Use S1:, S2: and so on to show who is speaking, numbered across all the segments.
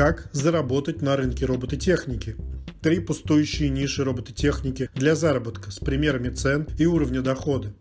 S1: Как заработать на рынке робототехники? Три пустующие ниши робототехники для заработка с примерами цен и уровня дохода.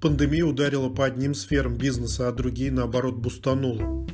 S1: Пандемия ударила по одним сферам бизнеса, а другие, наоборот, бустанула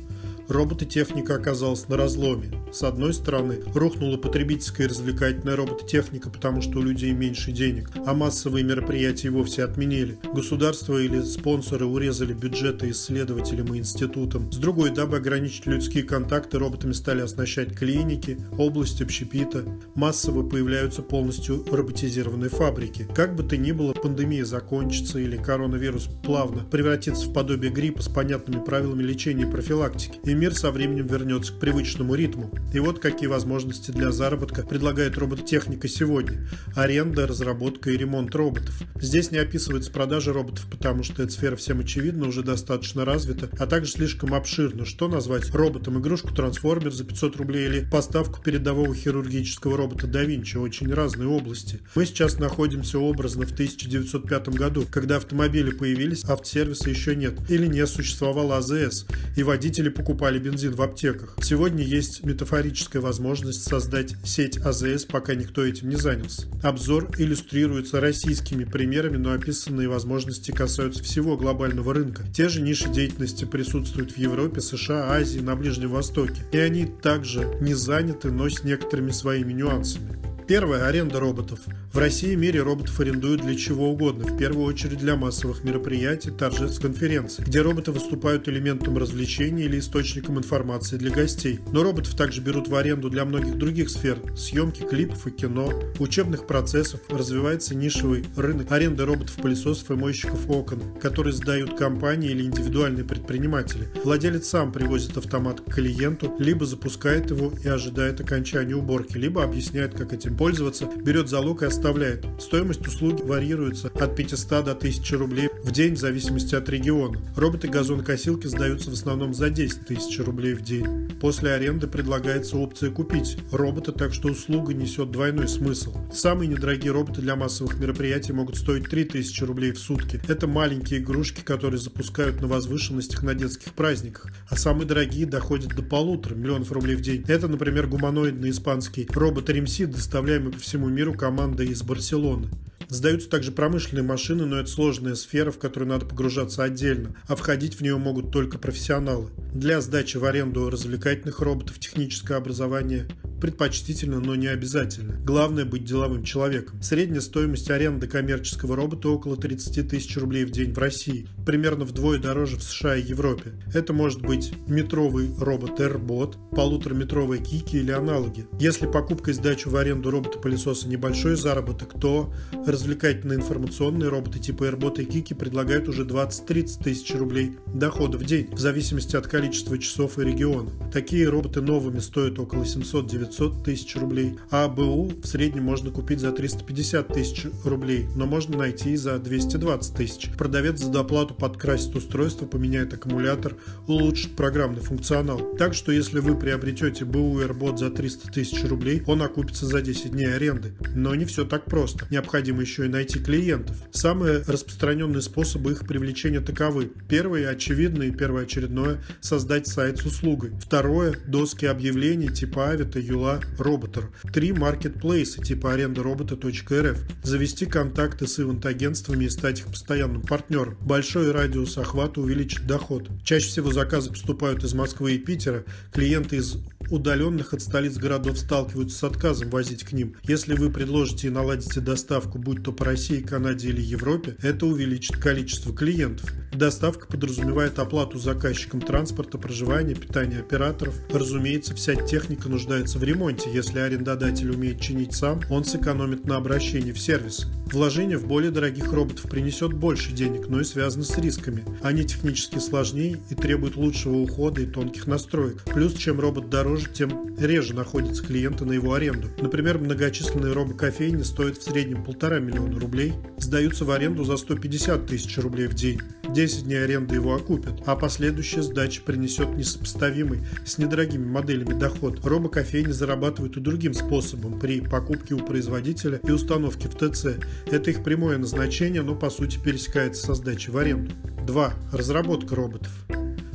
S1: робототехника оказалась на разломе. С одной стороны, рухнула потребительская и развлекательная робототехника, потому что у людей меньше денег, а массовые мероприятия вовсе отменили. Государство или спонсоры урезали бюджеты исследователям и институтам. С другой, дабы ограничить людские контакты, роботами стали оснащать клиники, область общепита. Массово появляются полностью роботизированные фабрики. Как бы то ни было, пандемия закончится или коронавирус плавно превратится в подобие гриппа с понятными правилами лечения и профилактики. И мир со временем вернется к привычному ритму. И вот какие возможности для заработка предлагает робототехника сегодня. Аренда, разработка и ремонт роботов. Здесь не описывается продажа роботов, потому что эта сфера всем очевидно уже достаточно развита, а также слишком обширна. Что назвать роботом? Игрушку трансформер за 500 рублей или поставку передового хирургического робота да Винчи? Очень разные области. Мы сейчас находимся образно в 1905 году, когда автомобили появились, автосервиса еще нет. Или не существовало АЗС, и водители покупали бензин в аптеках. Сегодня есть метафорическая возможность создать сеть АЗС, пока никто этим не занялся. Обзор иллюстрируется российскими примерами, но описанные возможности касаются всего глобального рынка. Те же ниши деятельности присутствуют в Европе, США, Азии, на Ближнем Востоке. И они также не заняты, но с некоторыми своими нюансами. Первое – аренда роботов. В России и мире роботов арендуют для чего угодно, в первую очередь для массовых мероприятий, торжеств, конференций, где роботы выступают элементом развлечения или источником информации для гостей. Но роботов также берут в аренду для многих других сфер – съемки клипов и кино, учебных процессов, развивается нишевый рынок аренды роботов-пылесосов и мойщиков окон, которые сдают компании или индивидуальные предприниматели. Владелец сам привозит автомат к клиенту, либо запускает его и ожидает окончания уборки, либо объясняет, как этим пользоваться, берет залог и оставляет. Стоимость услуги варьируется от 500 до 1000 рублей в день в зависимости от региона. Роботы-газонокосилки сдаются в основном за 10 тысяч рублей в день. После аренды предлагается опция купить робота, так что услуга несет двойной смысл. Самые недорогие роботы для массовых мероприятий могут стоить 3000 рублей в сутки. Это маленькие игрушки, которые запускают на возвышенностях на детских праздниках. А самые дорогие доходят до полутора миллионов рублей в день. Это, например, гуманоидный испанский робот РМС доставляет управляемой по всему миру командой из Барселоны. Сдаются также промышленные машины, но это сложная сфера, в которую надо погружаться отдельно, а входить в нее могут только профессионалы. Для сдачи в аренду развлекательных роботов техническое образование предпочтительно, но не обязательно. Главное быть деловым человеком. Средняя стоимость аренды коммерческого робота около 30 тысяч рублей в день в России, примерно вдвое дороже в США и Европе. Это может быть метровый робот AirBot, полутораметровые Кики или аналоги. Если покупка и сдача в аренду робота-пылесоса небольшой заработок, то развлекательные информационные роботы типа AirBot и Кики предлагают уже 20-30 тысяч рублей дохода в день, в зависимости от количества часов и региона. Такие роботы новыми стоят около 700-900 900 тысяч рублей, а БУ в среднем можно купить за 350 тысяч рублей, но можно найти и за 220 тысяч. Продавец за доплату подкрасит устройство, поменяет аккумулятор, улучшит программный функционал. Так что если вы приобретете БУ AirBot за 300 тысяч рублей, он окупится за 10 дней аренды. Но не все так просто. Необходимо еще и найти клиентов. Самые распространенные способы их привлечения таковы. Первое, очевидное и первоочередное – создать сайт с услугой. Второе – доски объявлений типа Авито, Юла Роботер. Три маркетплейса типа аренда робота.рф. Завести контакты с ивент-агентствами и стать их постоянным партнером. Большой радиус охвата увеличит доход. Чаще всего заказы поступают из Москвы и Питера. Клиенты из удаленных от столиц городов сталкиваются с отказом возить к ним. Если вы предложите и наладите доставку, будь то по России, Канаде или Европе, это увеличит количество клиентов. Доставка подразумевает оплату заказчикам транспорта, проживания, питания операторов. Разумеется, вся техника нуждается в ремонте. Если арендодатель умеет чинить сам, он сэкономит на обращении в сервис. Вложение в более дорогих роботов принесет больше денег, но и связано с рисками. Они технически сложнее и требуют лучшего ухода и тонких настроек. Плюс, чем робот дороже, тем реже находятся клиенты на его аренду. Например, многочисленные робокофейни стоят в среднем полтора миллиона рублей, сдаются в аренду за 150 тысяч рублей в день. 10 дней аренды его окупят, а последующая сдача принесет несопоставимый с недорогими моделями доход. Робокофейни зарабатывают и другим способом при покупке у производителя и установке в ТЦ. Это их прямое назначение, но по сути пересекается со сдачей в аренду. 2. Разработка роботов.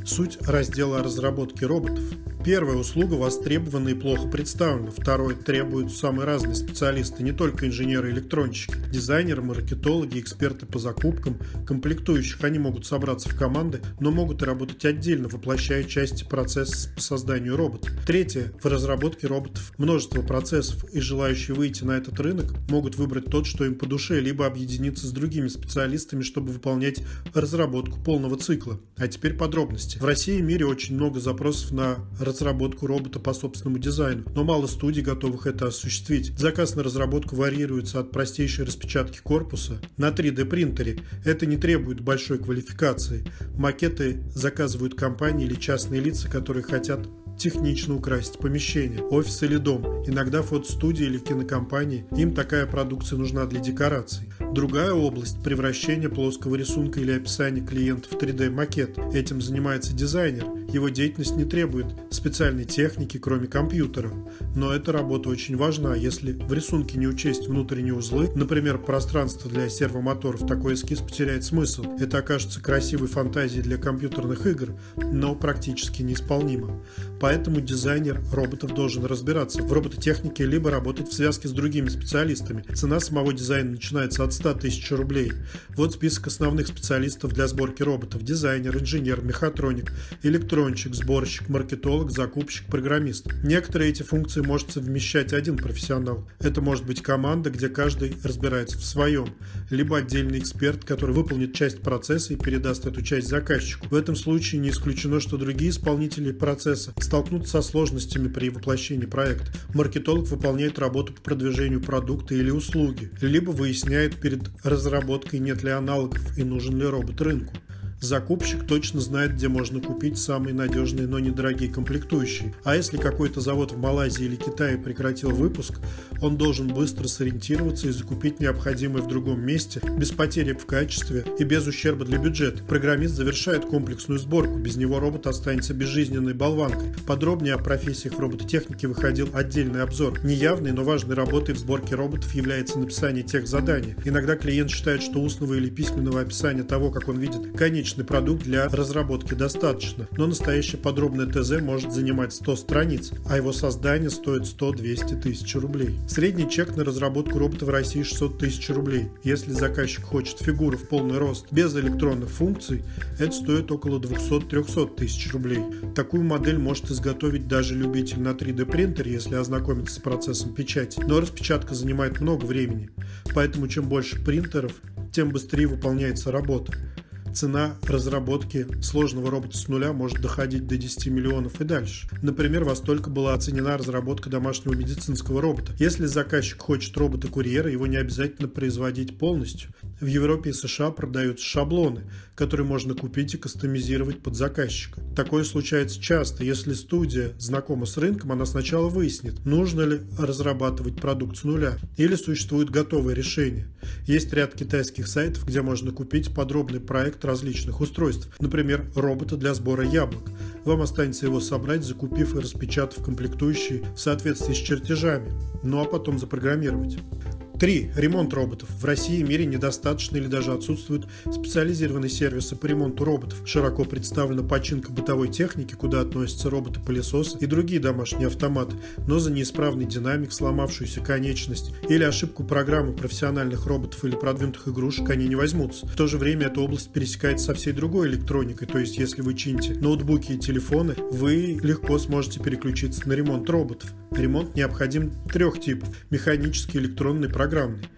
S1: Суть раздела разработки роботов. Первая услуга востребована и плохо представлена. Второе требует самые разные специалисты, не только инженеры и электронщики, дизайнеры, маркетологи, эксперты по закупкам, комплектующих. Они могут собраться в команды, но могут и работать отдельно, воплощая части процесса по созданию робота. Третье. В разработке роботов множество процессов, и желающие выйти на этот рынок могут выбрать тот, что им по душе, либо объединиться с другими специалистами, чтобы выполнять разработку полного цикла. А теперь подробности. В России и мире очень много запросов на разработку робота по собственному дизайну, но мало студий готовых это осуществить. Заказ на разработку варьируется от простейшей распечатки корпуса на 3D принтере. Это не требует большой квалификации. Макеты заказывают компании или частные лица, которые хотят технично украсить помещение, офис или дом. Иногда фотостудии или кинокомпании, им такая продукция нужна для декораций. Другая область – превращение плоского рисунка или описания клиента в 3D-макет. Этим занимается дизайнер. Его деятельность не требует специальной техники, кроме компьютера. Но эта работа очень важна. Если в рисунке не учесть внутренние узлы, например, пространство для сервомоторов, такой эскиз потеряет смысл. Это окажется красивой фантазией для компьютерных игр, но практически неисполнимо. Поэтому дизайнер роботов должен разбираться в робототехнике либо работать в связке с другими специалистами. Цена самого дизайна начинается от 100 тысяч рублей. Вот список основных специалистов для сборки роботов. Дизайнер, инженер, мехатроник, электронщик, сборщик, маркетолог, закупщик, программист. Некоторые эти функции может совмещать один профессионал. Это может быть команда, где каждый разбирается в своем, либо отдельный эксперт, который выполнит часть процесса и передаст эту часть заказчику. В этом случае не исключено, что другие исполнители процесса столкнуться со сложностями при воплощении проекта. Маркетолог выполняет работу по продвижению продукта или услуги, либо выясняет перед разработкой, нет ли аналогов и нужен ли робот рынку. Закупщик точно знает, где можно купить самые надежные, но недорогие комплектующие. А если какой-то завод в Малайзии или Китае прекратил выпуск, он должен быстро сориентироваться и закупить необходимое в другом месте, без потери в качестве и без ущерба для бюджета. Программист завершает комплексную сборку, без него робот останется безжизненной болванкой. Подробнее о профессиях в робототехнике выходил отдельный обзор. Неявной, но важной работой в сборке роботов является написание тех заданий. Иногда клиент считает, что устного или письменного описания того, как он видит конечный конечный продукт для разработки достаточно, но настоящее подробное ТЗ может занимать 100 страниц, а его создание стоит 100-200 тысяч рублей. Средний чек на разработку робота в России 600 тысяч рублей. Если заказчик хочет фигуру в полный рост без электронных функций, это стоит около 200-300 тысяч рублей. Такую модель может изготовить даже любитель на 3D принтере, если ознакомиться с процессом печати. Но распечатка занимает много времени, поэтому чем больше принтеров, тем быстрее выполняется работа цена разработки сложного робота с нуля может доходить до 10 миллионов и дальше. Например, во столько была оценена разработка домашнего медицинского робота. Если заказчик хочет робота-курьера, его не обязательно производить полностью. В Европе и США продаются шаблоны, которые можно купить и кастомизировать под заказчика. Такое случается часто. Если студия знакома с рынком, она сначала выяснит, нужно ли разрабатывать продукт с нуля или существует готовое решение. Есть ряд китайских сайтов, где можно купить подробный проект различных устройств, например, робота для сбора яблок. Вам останется его собрать, закупив и распечатав комплектующие в соответствии с чертежами, ну а потом запрограммировать. 3. Ремонт роботов. В России и мире недостаточно или даже отсутствуют специализированные сервисы по ремонту роботов. Широко представлена починка бытовой техники, куда относятся роботы-пылесосы и другие домашние автоматы, но за неисправный динамик, сломавшуюся конечность или ошибку программы профессиональных роботов или продвинутых игрушек они не возьмутся. В то же время эта область пересекается со всей другой электроникой, то есть если вы чините ноутбуки и телефоны, вы легко сможете переключиться на ремонт роботов. Ремонт необходим трех типов – механический, электронный, программный программный.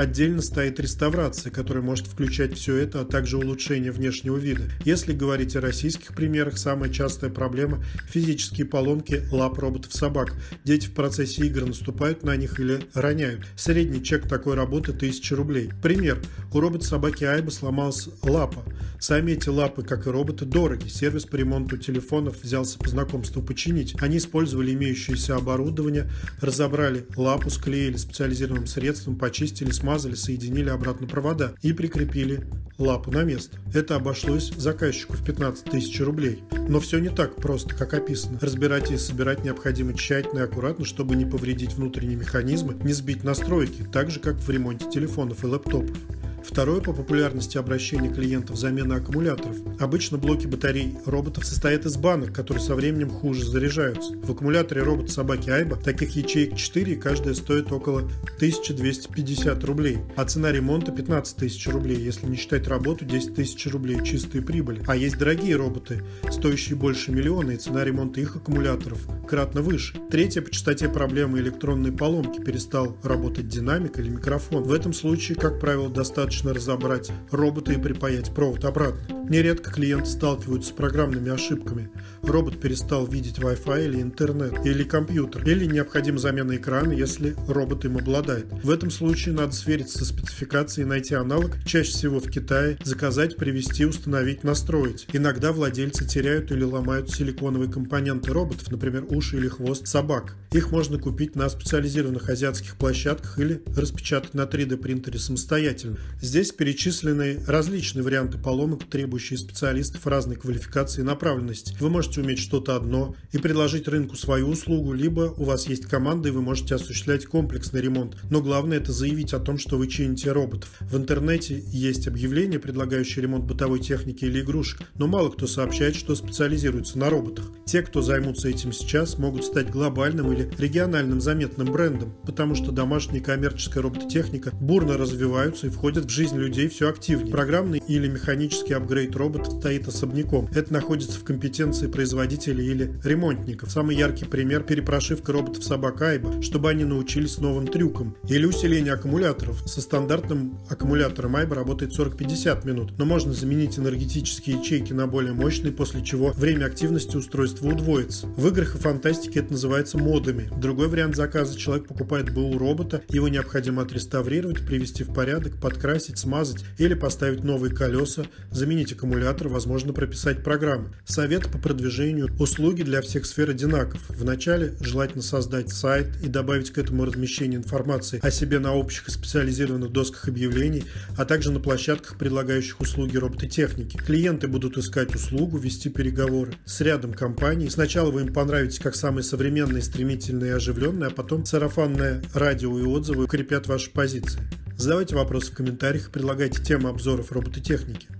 S1: Отдельно стоит реставрация, которая может включать все это, а также улучшение внешнего вида. Если говорить о российских примерах, самая частая проблема – физические поломки лап роботов-собак. Дети в процессе игр наступают на них или роняют. Средний чек такой работы – 1000 рублей. Пример. У робота-собаки Айба сломалась лапа. Сами эти лапы, как и роботы, дороги. Сервис по ремонту телефонов взялся по знакомству починить. Они использовали имеющееся оборудование, разобрали лапу, склеили специализированным средством, почистили, смазали, соединили обратно провода и прикрепили лапу на место. Это обошлось заказчику в 15 тысяч рублей. Но все не так просто, как описано. Разбирать и собирать необходимо тщательно и аккуратно, чтобы не повредить внутренние механизмы, не сбить настройки, так же, как в ремонте телефонов и лэптопов. Второе по популярности обращения клиентов – замена аккумуляторов. Обычно блоки батарей роботов состоят из банок, которые со временем хуже заряжаются. В аккумуляторе робота собаки Айба таких ячеек 4, и каждая стоит около 1250 рублей. А цена ремонта 15 тысяч рублей, если не считать работу 10 тысяч рублей чистой прибыли. А есть дорогие роботы, стоящие больше миллиона, и цена ремонта их аккумуляторов кратно выше. Третье по частоте проблемы электронной поломки перестал работать динамик или микрофон. В этом случае, как правило, достаточно разобрать робота и припаять провод обратно. Нередко клиенты сталкиваются с программными ошибками. Робот перестал видеть Wi-Fi или интернет, или компьютер, или необходима замена экрана, если робот им обладает. В этом случае надо свериться со спецификацией найти аналог, чаще всего в Китае, заказать, привезти, установить, настроить. Иногда владельцы теряют или ломают силиконовые компоненты роботов, например, уши или хвост собак. Их можно купить на специализированных азиатских площадках или распечатать на 3D принтере самостоятельно. Здесь перечислены различные варианты поломок, требующие требующие специалистов разной квалификации и направленности. Вы можете уметь что-то одно и предложить рынку свою услугу, либо у вас есть команда и вы можете осуществлять комплексный ремонт. Но главное это заявить о том, что вы чините роботов. В интернете есть объявления, предлагающие ремонт бытовой техники или игрушек, но мало кто сообщает, что специализируется на роботах. Те, кто займутся этим сейчас, могут стать глобальным или региональным заметным брендом, потому что домашняя коммерческая робототехника бурно развиваются и входят в жизнь людей все активнее. Программный или механический апгрейд стоит робот, стоит особняком. Это находится в компетенции производителей или ремонтников. Самый яркий пример – перепрошивка роботов собак Айба, чтобы они научились новым трюкам. Или усиление аккумуляторов. Со стандартным аккумулятором Айба работает 40-50 минут, но можно заменить энергетические ячейки на более мощные, после чего время активности устройства удвоится. В играх и фантастике это называется модами. Другой вариант заказа – человек покупает БУ робота, его необходимо отреставрировать, привести в порядок, подкрасить, смазать или поставить новые колеса, заменить аккумулятор возможно прописать программы. Совет по продвижению услуги для всех сфер одинаков. Вначале желательно создать сайт и добавить к этому размещение информации о себе на общих и специализированных досках объявлений, а также на площадках, предлагающих услуги робототехники. Клиенты будут искать услугу, вести переговоры с рядом компаний. Сначала вы им понравитесь как самые современные, стремительные и оживленные, а потом сарафанное радио и отзывы укрепят ваши позиции. Задавайте вопросы в комментариях, предлагайте темы обзоров робототехники.